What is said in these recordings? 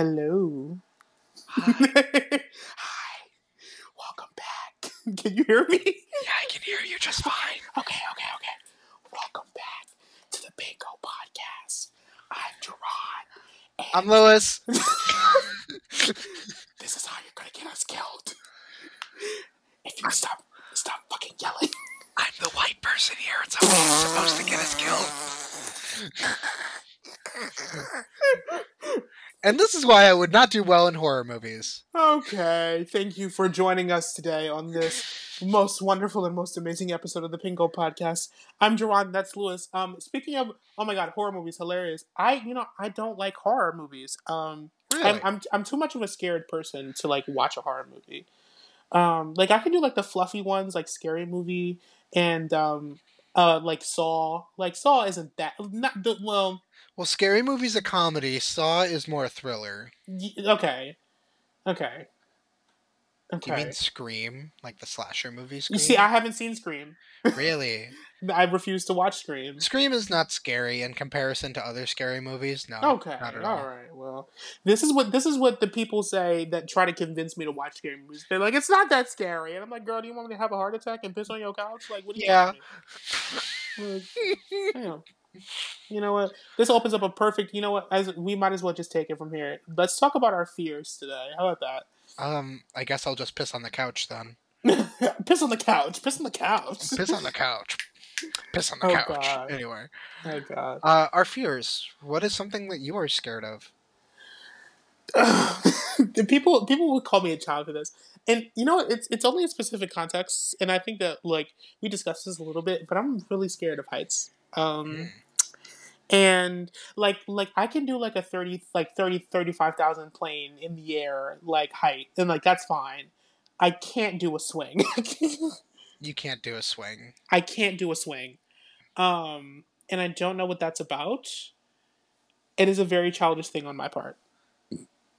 Hello. Hi. Welcome back. Can you hear me? Yeah, I can hear you just fine. Okay, okay, okay. Welcome back to the Pingo Podcast. I'm Jeron. I'm Louis. This is how you're gonna get us killed. If you stop stop fucking yelling. I'm the white person here. It's how supposed to get us killed. And this is why I would not do well in horror movies. Okay, thank you for joining us today on this most wonderful and most amazing episode of the Pingo Podcast. I'm Jeron, that's Louis. Um, speaking of, oh my god, horror movies, hilarious. I, you know, I don't like horror movies. Um, Really? I'm, I'm, I'm too much of a scared person to like watch a horror movie. Um, like I can do like the fluffy ones, like Scary Movie and um, uh, like Saw. Like Saw isn't that not the well. Well, Scary Movie's a comedy. Saw is more a thriller. y- Okay, okay, Do you mean Scream? Like the slasher movie You Scream? see, I haven't seen Scream. really? I refuse to watch Scream. Scream is not scary in comparison to other scary movies. No. Okay, Not at all all. right. Well, this is what this is what the people say that try to convince me to watch scary movies. They're like, "It's not that scary," and I'm like, "Girl, do you want me to have a heart attack and piss on your couch? Like, what do you Yeah. Like, damn. You know what? This opens up a perfect. You know what? As we might as well just take it from here. Let's talk about our fears today. How about that? Um, I guess I'll just piss on the couch then. piss on the couch. Piss on the couch. Piss on the couch. Piss on the Oh, couch. God. Anyway. oh God. Uh, our fears. What is something that you are scared of? the people people would call me a child for this and you know it's it's only in specific contexts and i think that like we discussed this a little bit but i'm really scared of heights um and like like i can do like a 30 like 30 35000 plane in the air like height and like that's fine i can't do a swing You can't do a swing. i can't do a swing um and i don't know what that's about it is a very childish thing on my part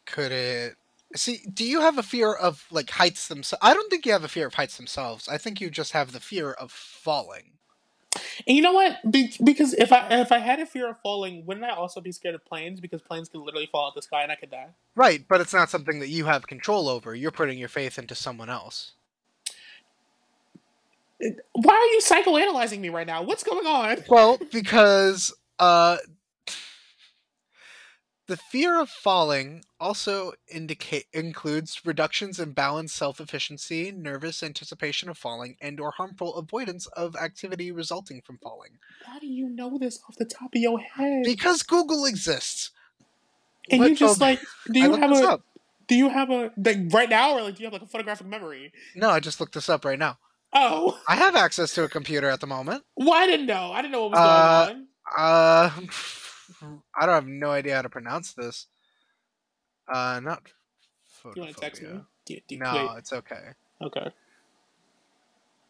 Could it? See, do you have a fear of like heights themselves? I don't think you have a fear of heights themselves. I think you just have the fear of falling. And you know what? Be- because if I if I had a fear of falling, wouldn't I also be scared of planes? Because planes can literally fall out the sky and I could die. Right, but it's not something that you have control over. You're putting your faith into someone else. Why are you psychoanalyzing me right now? What's going on? Well, because uh the fear of falling also indicate includes reductions in balance, self-efficiency, nervous anticipation of falling, and or harmful avoidance of activity resulting from falling. How do you know this off the top of your head? Because Google exists. and you just like do you have a up. do you have a like right now or like do you have like a photographic memory? No, I just looked this up right now. Oh, I have access to a computer at the moment. well I didn't know. I didn't know what was Uh, going on. Uh, I don't have no idea how to pronounce this. Uh, not. Do you want to text me? Do you- do you- No, wait, it's okay. okay.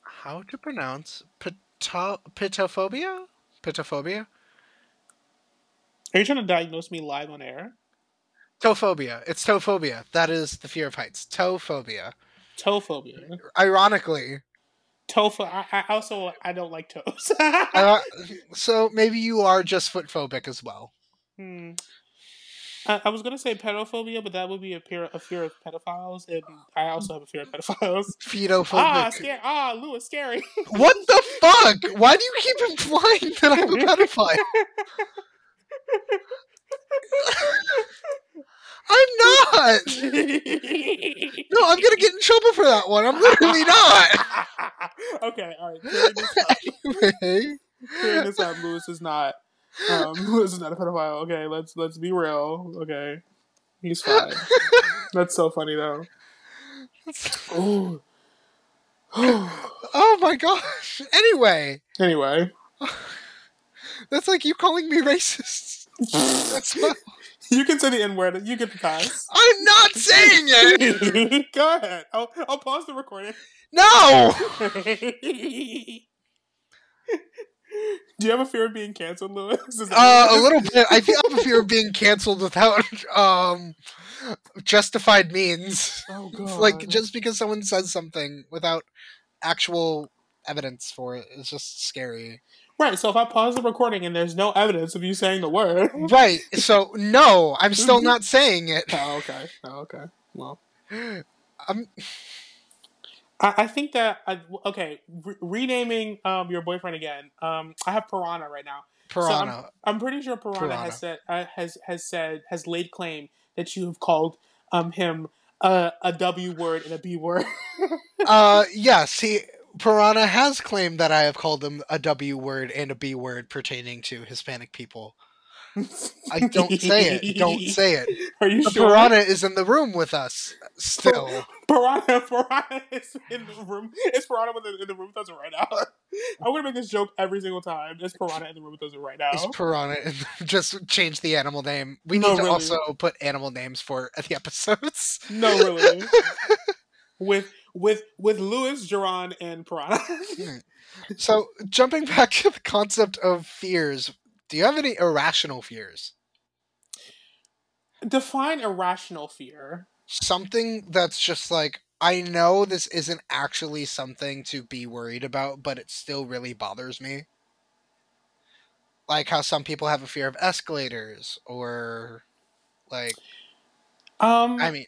How to pronounce pito- pitophobia? Pitophobia? Are you trying to diagnose me live on air? Tophobia. It's tophobia. That is the fear of heights. Tophobia. Toephobia. Ironically, Tofu. I, I also I don't like toes. uh, so maybe you are just foot phobic as well. Hmm. I, I was gonna say pedophobia, but that would be a fear, a fear of pedophiles, and I also have a fear of pedophiles. Fetophobic. ah, scary! Ah, Louis, scary. What the fuck? Why do you keep implying that I'm a pedophile? I'm not. No, I'm gonna get in trouble for that one. I'm literally not. okay, all right. Clearing this up. Anyway, Clearing this up. Louis is not. Um, Louis is not a pedophile. Okay, let's let's be real. Okay, he's fine. That's so funny though. Oh. oh my gosh. Anyway, anyway, that's like you calling me racist. That's what, you can say the N word. You get the pass. I'm not saying it. Go ahead. I'll, I'll pause the recording. No. Do you have a fear of being canceled, Louis? Uh, a little bit. I feel I have a fear of being canceled without um justified means. Oh god! like just because someone says something without actual evidence for it is just scary. Right. So if I pause the recording and there's no evidence of you saying the word. Right. So no, I'm still not saying it. Oh, okay. Oh, okay. Well, I'm I, I think that I, okay. Re- renaming um your boyfriend again. Um, I have Piranha right now. Piranha. I'm pretty sure Piranha, Piranha. has said uh, has has said has laid claim that you have called um him a a W word and a B word. uh, yes, he Piranha has claimed that I have called him a W word and a B word pertaining to Hispanic people. I don't say it. Don't say it. Are you sure? Piranha is in the room with us still. Piranha, Piranha is in the room. It's Piranha in the, in the room with us right now. I'm gonna make this joke every single time. It's Piranha in the room with us right now. Is Piranha in just change the animal name? We No, need to really. also put animal names for the episodes. No, really. with with with Louis, Jeron, and Piranha. So jumping back to the concept of fears, do you have any irrational fears? Define irrational fear. Something that's just like I know this isn't actually something to be worried about, but it still really bothers me. Like how some people have a fear of escalators or like Um, I mean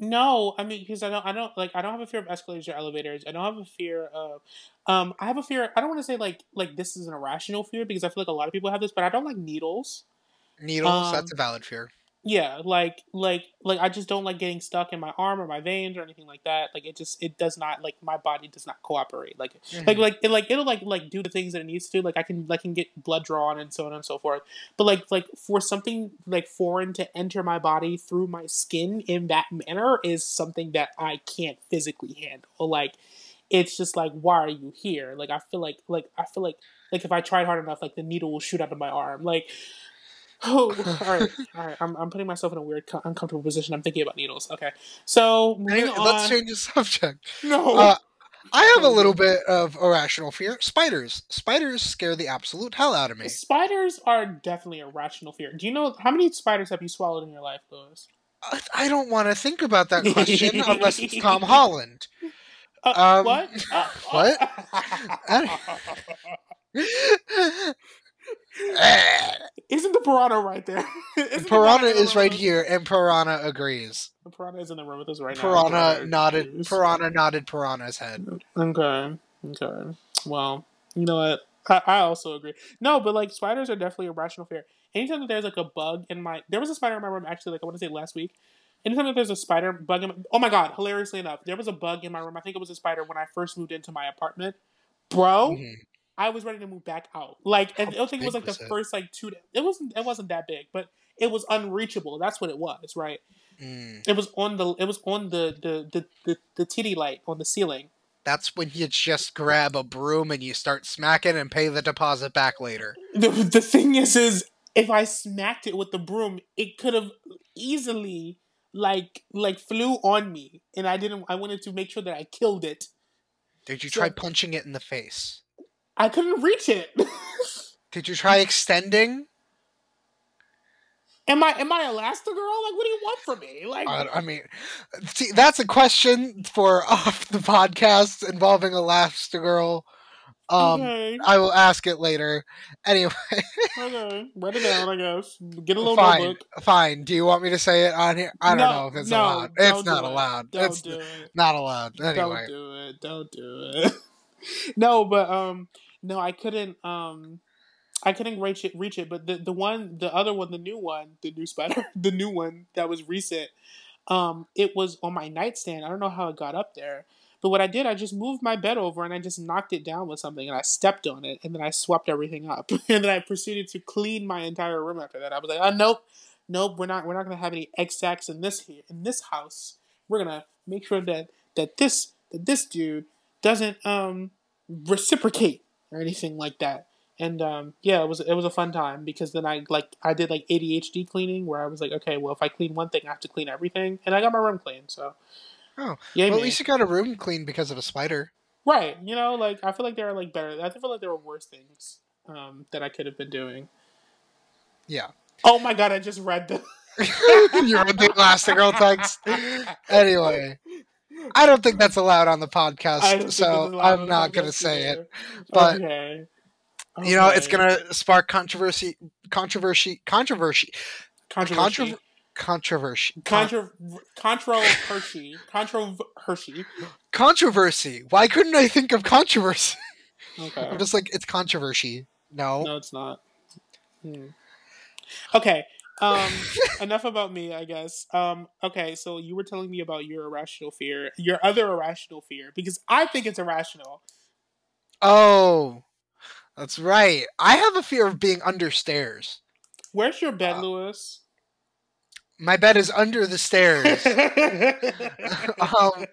no, I mean because I don't, I don't like, I don't have a fear of escalators or elevators. I don't have a fear of, um, I have a fear. I don't want to say like like this is an irrational fear because I feel like a lot of people have this, but I don't like needles. needles, Um, that's a valid fear. Yeah, like like like I just don't like getting stuck in my arm or my veins or anything like that. Like it just it does not like my body does not cooperate. Like like Mhm. like it like it'll like like do the things that it needs to. Like I can like can get blood drawn and so on and so forth. But like like for something like foreign to enter my body through my skin in that manner is something that I can't physically handle. Like it's just like why are you here? Like I feel like like I feel like like if I tried hard enough, like the needle will shoot out of my arm. Like Oh, all right, all right. I'm, I'm putting myself in a weird, uncomfortable position. I'm thinking about needles. Okay, so moving on. let's change the subject. no, Uh, I have a little bit of irrational fear. Spiders. Spiders scare the absolute hell out of me. spiders are definitely a rational fear. Do you know how many spiders have you swallowed in your life, Louis? I- I don't want to think about that question unless it's Tom Holland. Uh, Um, what? Uh, what? Isn't the piranha right there? Isn't Piranha the is right here, and Piranha agrees. The piranha is in the room with us right now. Piranha nodded. agrees. Piranha nodded Piranha's head. Okay. Okay. Well, you know what? I, I also agree. No, but like spiders are definitely a rational fear. Anytime that there's like a bug in my, there was a spider in my room actually. Like I want to say last week. Anytime that there's a spider bug in, my, oh my god! Hilariously enough, there was a bug in my room. I think it was a spider when I first moved into my apartment. Bro, Mhm. I was ready to move back out. Like, and How I think it was like was the it? first like two. It wasn't. It wasn't that big, but it was unreachable. That's what it was, right? Mm. It was on the. It was on the the the the, the titty light on the ceiling. That's when you just grab a broom and you start smacking and pay the deposit back later. the the thing is is if I smacked it with the broom, it could have easily like like flew on me, and I didn't. I wanted to make sure that I killed it. Did you So- try punching it in the face? I couldn't reach it. Did you try extending? am I am I Elastigirl? Like, what do you want from me? Like, I, I mean, see, that's a question for off the podcast involving Elastigirl. Um, okay, I will ask it later. Anyway, okay, write it down. I guess get a little fine, notebook. fine. Do you want me to say it on here? I don't No, know if it's no, allowed. It's not it. allowed. Don't It's do it. not allowed. Anyway, Don't do it. Don't do it. no, but um, no, I couldn't. Um, I couldn't reach it. Reach it. But the the one, the other one, the new one, the new spider, the new one that was recent. Um, it was on my nightstand. I don't know how it got up there. But what I did, I just moved my bed over and I just knocked it down with something and I stepped on it and then I swept everything up and then I proceeded to clean my entire room after that. I was like, oh nope, nope, we're not we're not gonna have any egg sacks in this here in this house. We're gonna make sure that that this that this dude doesn't um reciprocate or anything like that. And um, yeah, it was it was a fun time because then I like I did like ADHD cleaning where I was like, okay, well if I clean one thing, I have to clean everything, and I got my room clean. So Oh, yeah, well, at least you got a room clean because of a spider. right. You know, like I feel like there are like better. I feel like there were worse things um, that I could have been doing. Yeah. Oh my god! I just read the. you read the Elastigirl text. Anyway, I don't think that's allowed on the podcast, think this is so I'm not gonna podcast say it. But okay. you know, it's gonna spark controversy, controversy, controversy, controversy. controversy, controversy, Contro controversy. Controversy. controversy. Why couldn't I think of controversy? Okay. I'm just like it's controversy. No. No, it's not. Hmm. Okay. Um, enough about me, I guess. Um, okay, so you were telling me about your irrational fear, your other irrational fear, because I think it's irrational. Oh, that's right. I have a fear of being under stairs. Where's your bed, Uh, Louis? My bed is under the stairs. um,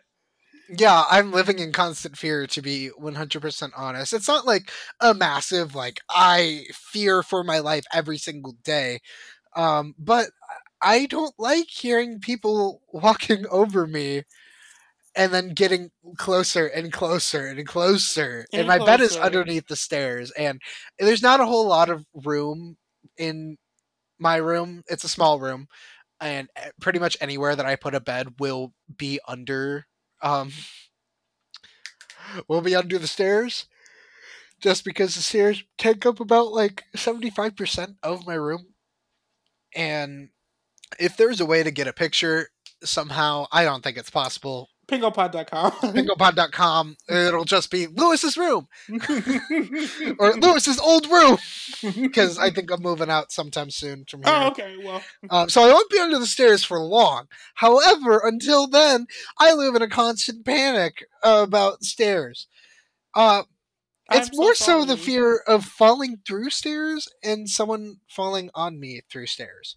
yeah, I'm living in constant fear to be 100% honest. It's not like a massive like I fear for my life every single day. Um, but I don't like hearing people walking over me and then getting closer and closer and closer. And, And my bed is underneath the stairs and there's not a whole lot of room in my room. It's a small room and eh, pretty much anywhere that I put a bed will be under um will be under the stairs just because the stairs take up about like 75% of my room and if there's a way to get a picture somehow I don't think it's possible Pingopod.com. pingopod.com it'll just be Louis's room or Louis's old room because I think I'm moving out sometime soon from here Oh, okay. Well, um, so I won't be under the stairs for long. However, until then, I live in a constant panic about stairs. Uh, it's I'm more so the fear of falling through stairs and someone falling on me through stairs.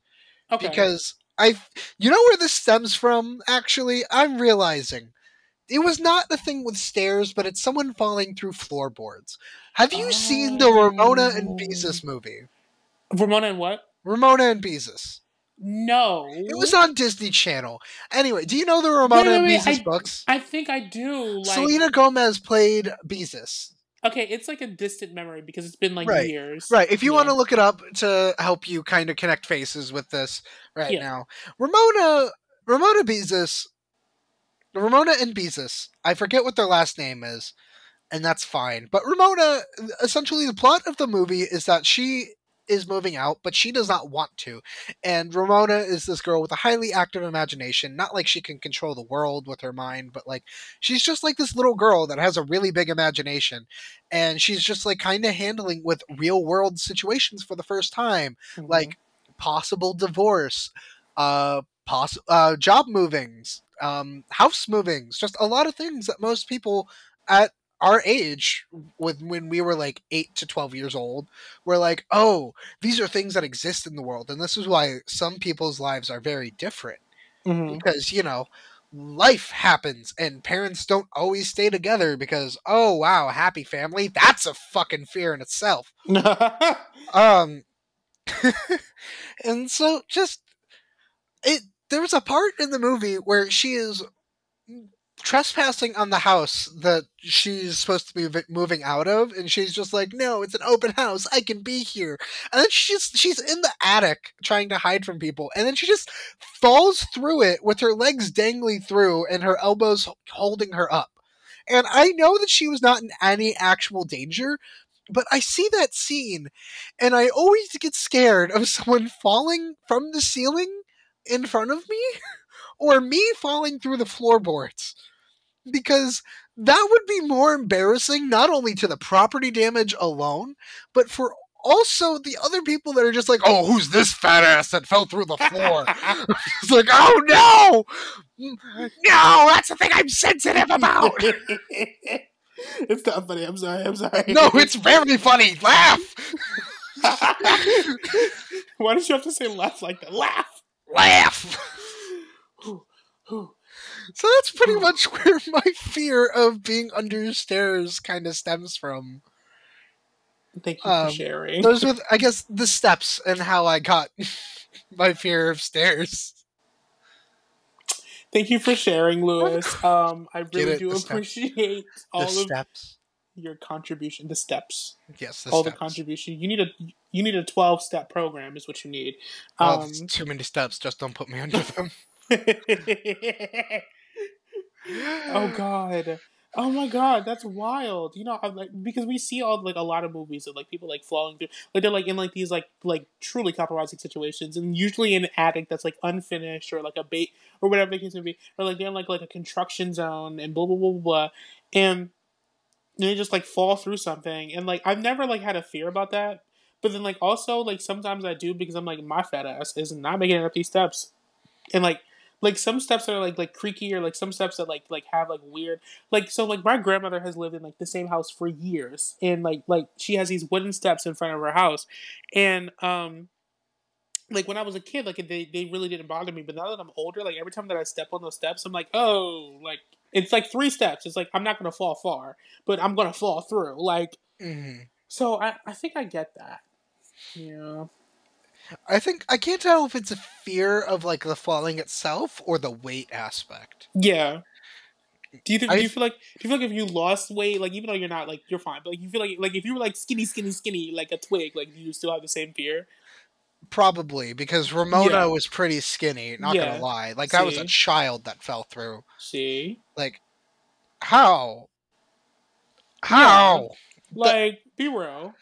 okay. Because I, you know where this stems from. Actually, I'm realizing it was not the thing with stairs, but it's someone falling through floorboards. Have you seen the Ramona and Oh. Beezus movie? Ramona and what? Ramona and Beezus. No. It was on Disney Channel. Anyway, do you know the Ramona wait, and wait, Beezus I- books? I think I do. Like, Selena Gomez played Beezus. Okay, it's like a distant memory because it's been like Right, years. Right. If you Yeah. want to look it up to help you kind of connect faces with this right Yeah. now, Ramona, Ramona Beezus, Ramona and Beezus. I forget what their last name is, and that's fine. But Ramona, essentially, the plot of the movie is that she is moving out, but she does not want to. And Ramona is this girl with a highly active imagination. Not like she can control the world with her mind, but like she's just like this little girl that has a really big imagination. And she's just like kind of handling with real world situations for the first time, Mhm. like possible divorce, uh, poss- uh, job movings, um, house movings, just a lot of things that most people at our age with when we were like 8 to 12 years old we're like oh these are things that exist in the world and this is why some people's lives are very different Mhm. because you know life happens and parents don't always stay together because oh wow happy family that's a fucking fear in itself um and so just it there was a part in the movie where she is trespassing on the house that she's supposed to be vi- moving out of and she's just like no it's an open house. I can be here. And then she's she's in the attic trying to hide from people and then she just falls through it with her legs dangling through and her elbows holding her up. And i know that she was not in any actual danger but i see that scene and i always get scared of someone falling from the ceiling in front of me or me falling through the floorboards because that would be more embarrassing not only to the property damage alone but for also the other people that are just like oh who's this fat ass that fell through the floor it's like oh no mm, no that's the thing i'm sensitive about it's not funny. I'm sorry. I'm sorry. no it's very funny laugh Why did you have to say laugh like that? Laugh. laugh. So that's pretty much where my fear of being under stairs kind of stems from. Thank you Um, for sharing. Those with, I guess, the steps and how I got my fear of stairs. Thank you for sharing, Louis. Um, I really it, do the steps. appreciate all the of steps. your contribution. The steps, Yes, the all steps. the contribution. You need a you need a twelve step program is what you need. Oh, Um, too many steps. Just don't put me under them. Oh god. Oh my god, that's wild. You know, I'm like because we see all like a lot of movies of like people like falling through like they're like in like these like like truly compromising situations and usually in an attic that's like unfinished or like a bait or whatever the case may be. Or like they're in like like a construction zone and blah blah blah blah, blah. and they just like fall through something and like I've never like had a fear about that. But then like also like sometimes I do because I'm like my fat ass is not making it up these steps. And like like some steps that are like like creaky or like some steps that like like have like weird like so like my grandmother has lived in like the same house for years and like like she has these wooden steps in front of her house and um like when I was a kid, like they, they really didn't bother me. But now that I'm older, like every time that I step on those steps, I'm like, oh, like it's like three steps. It's like I'm not gonna fall far, but I'm gonna fall through. Like, Mhm. so I I think I get that. Yeah. I think I can't tell if it's a fear of like the falling itself or the weight aspect. Yeah. Do you think? I- do you feel like? Do you feel like if you lost weight, like even though you're not, like you're fine, but like you feel like, like if you were like skinny, skinny, skinny, like a twig, like you still have the same fear? Probably because Ramona Yeah. was pretty skinny. Not Yeah. gonna lie, like I was a child that fell through. See, Like, how? How? like be real.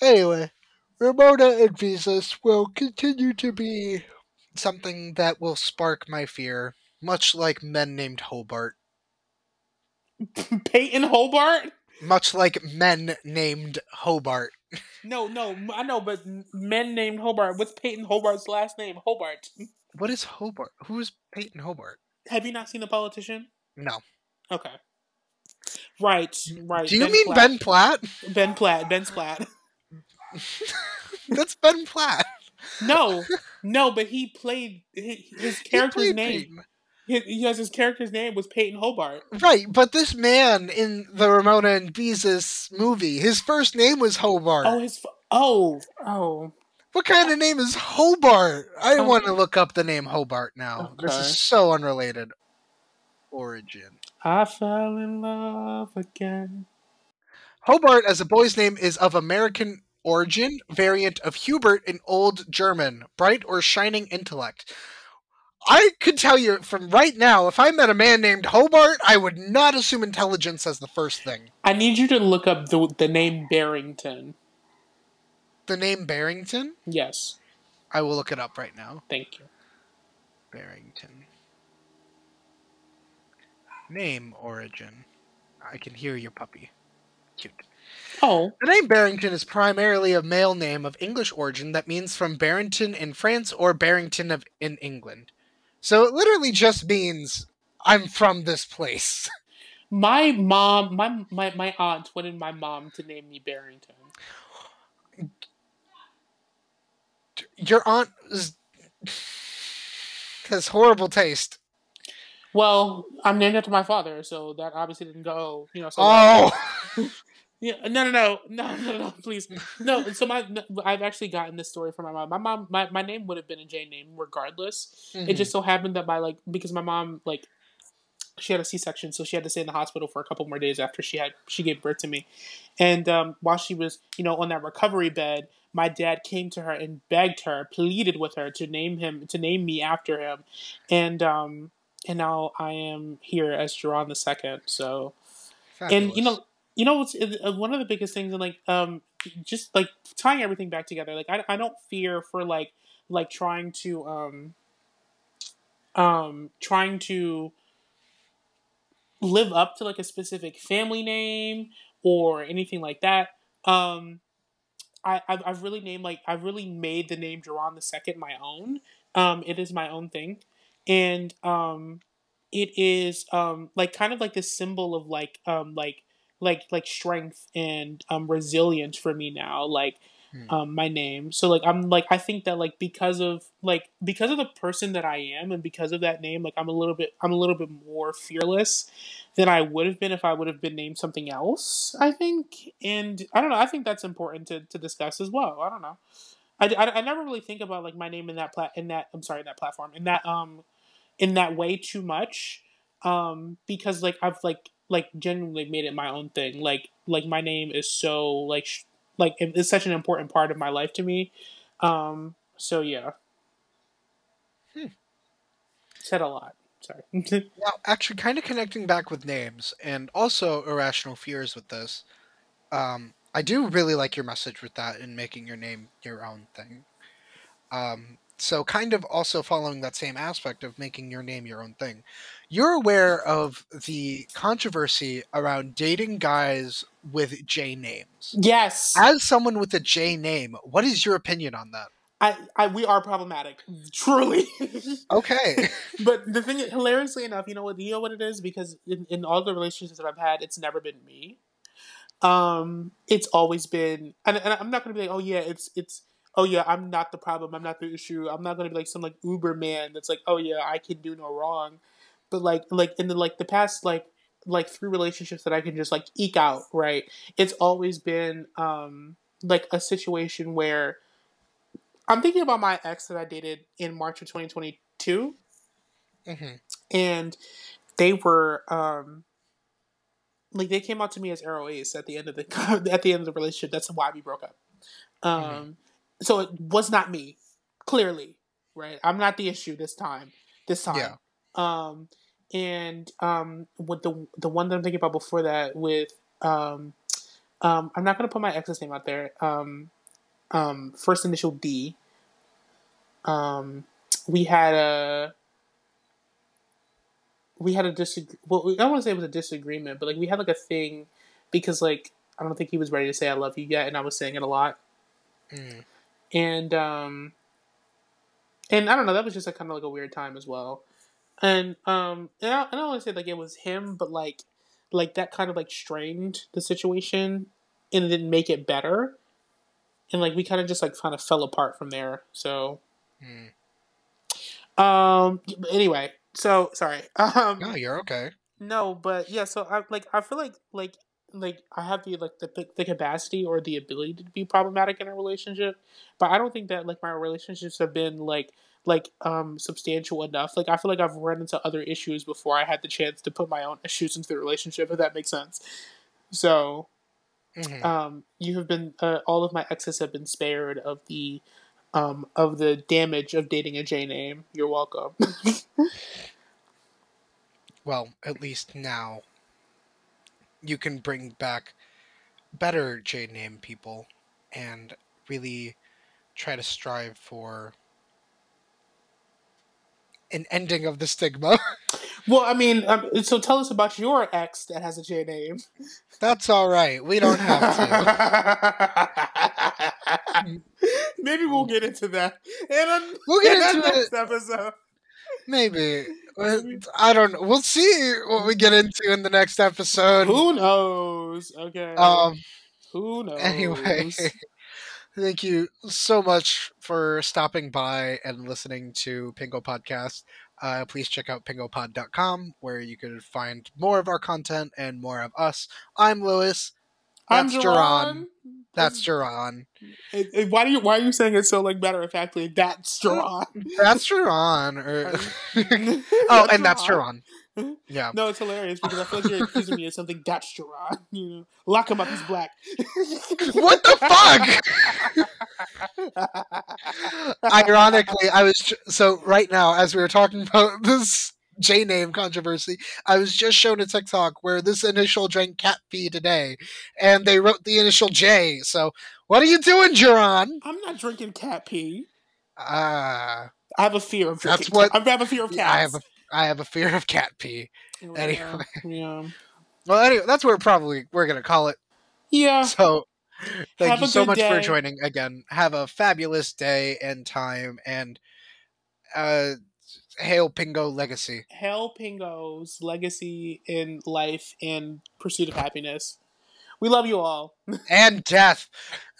Anyway, Ramona and Beezus will continue to be something that will spark my fear, much like men named Hobart. Peyton Hobart. Much like men named Hobart. No, no, I know, but men named Hobart. What's Peyton Hobart's last name? Hobart. What is Hobart? Who is Peyton Hobart? Have you not seen The Politician? No. Okay. Right, right. Do you mean Ben Platt? Ben Platt? Ben Platt. That's Ben Platt. No, no, but he played his, his He character's played name. Peyton. He, he has his character's name was Peyton Hobart. Right, but this man in the Ramona and Beezus movie, his first name was Hobart. Oh, his oh oh. What kind of name is Hobart? I Oh. want to look up the name Hobart now. This is so unrelated. Origin. I fell in love again. Hobart as a boy's name is of American origin, variant of Hubert in Old German, bright or shining intellect. I could tell you from right now, if I met a man named Hobart, I would not assume intelligence as the first thing. I need you to look up the the name Barrington. The name Barrington? Yes, I will look it up right now. thank you. Barrington. Name origin. I can hear your puppy. Cute. Oh, The name Barrington is primarily a male name of English origin that means from Barrington in France or Barrington of in England. So it literally just means I'm from this place. my mom, my my my aunt wanted my mom to name me Barrington. Your aunt is has horrible taste. Well, I'm named after my father, so that obviously didn't go. You know, so. Oh, Yeah, no, no, no, no, no, no, please, no. So my, I've actually gotten this story from my mom. My mom, my, my name would have been a J name regardless. It Mhm. just so happened that my like because my mom like she had a C section, so she had to stay in the hospital for a couple more days after she had she gave birth to me, and um, while she was you know on that recovery bed, my dad came to her and begged her, pleaded with her to name him to name me after him, and um and now I am here as Jeron the second. So and you know you know what's uh, one of the biggest things and like um just like tying everything back together like I, I don't fear for like like trying to um um trying to live up to like a specific family name or anything like that um I, I've, I've really named like I've really made the name Jeron the second my own. Um, it is my own thing, and um, it is um like kind of like this symbol of like um like like like strength and um resilience for me now. Like Hmm. um my name. So like I'm like I think that like because of like because of the person that I am and because of that name, like I'm a little bit I'm a little bit more fearless than I would have been if I would have been named something else, I think. And I don't know, I think that's important to, to discuss as well. I don't know. I, I, I never really think about like my name in that plat in that I'm sorry, in that platform in that um in that way too much. Um because like I've like like genuinely made it my own thing. Like like my name is so like sh- like it's such an important part of my life to me. Um so yeah. Hmm. Said a lot. sorry. Now, actually, kind of connecting back with names and also irrational fears with this. Um, I do really like your message with that and making your name your own thing. Um, so, kind of also following that same aspect of making your name your own thing. You're aware of the controversy around dating guys with J names. yes, As someone with a J name, what is your opinion on that? I, I, we are problematic, truly. Okay. but the thing, hilariously enough, you know what? You know what it is because in, in all the relationships that I've had, it's never been me. Um, it's always been, and, and I'm not gonna be like, oh yeah, it's it's, oh yeah, I'm not the problem, I'm not the issue. I'm not gonna be like some like Uber man that's like, oh yeah, I can do no wrong. But like, like in the like the past like like three relationships that I can just like eke out, right? It's always been um like a situation where I'm thinking about my ex that I dated in March of 2022 hmm and they were um like they came out to me as ROAs at the end of the at the end of the relationship. That's why we broke up. Um Mhm. So it was not me, clearly, right? I'm not the issue this time. This time. Yeah. Um and um with the the one that I'm thinking about before that with um um I'm not gonna put my ex's name out there. Um um first initial D. Um we had a we had a disagree. Well, I don't want to say it was a disagreement, but like we had like a thing because like I don't think he was ready to say I love you yet, and I was saying it a lot, Mm. And um, and I don't know, that was just like kind of like a weird time as well, and um, and I, I don't want to say like it was him, but like like that kind of like strained the situation, and it didn't make it better, and like we kind of just like kind of fell apart from there. So Mm. um, anyway, so sorry. Um, No, you're okay. No, but yeah, so I like I feel like like like I have the like the the capacity or the ability to be problematic in a relationship, but I don't think that like my relationships have been like like um substantial enough. Like I feel like I've run into other issues before I had the chance to put my own issues into the relationship, if that makes sense. So, Mhm. um you have been uh, all of my exes have been spared of the um of the damage of dating a J name. You're welcome. well, at least now you can bring back better J name people and really try to strive for an ending of the stigma. well, I mean, um, so tell us about your ex that has a J name. That's all right. We don't have to. Maybe we'll get into that in a, We'll get into next episode. Maybe. I don't know. We'll see what we get into in the next episode. Who knows? Okay. Um Who knows? anyway, thank you so much for stopping by and listening to Pingo Podcast. Uh, please check out pingopod.com where you can find more of our content and more of us. I'm Louis. I'm That's Jeron. That's Jeron. Eh, eh, Why do you Why are you saying it so like matter of factly? That's Jeron. That's Jeron. Or... oh, and that's. Jeron. Yeah. No, it's hilarious because I feel like you're accusing me of something. That's Jeron. You know, lock him up. He's black. What the fuck? Ironically, I was so right now as we were talking about this J name controversy, I was just shown a TikTok where this initial drank cat pee today, and they wrote the initial J. So what are you doing, Jeron? I'm not drinking cat pee. Ah, I have a fear of That's what- cat- I have a fear of yeah, I have a I have a fear of cat pee. Yeah, anyway. yeah, Well, anyway, that's where probably we're gonna call it. yeah. So. Thank Have you so much for joining again. Have a fabulous day and time, and uh, hail Pingo Legacy. Hail Pingo's legacy in life and pursuit of happiness. We love you all. and death.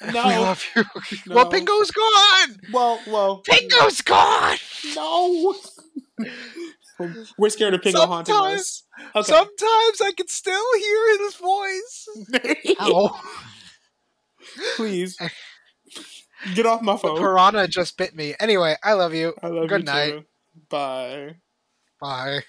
No. We love you. No. Well, Pingo's gone. Well, well, Pingo's gone. no. We're scared of Pingo haunting Sometimes- us. Okay. Sometimes I can still hear his voice. Ow. Please get off my phone. The piranha just bit me. Anyway, I love you. I love Good you night. too. Bye. Bye.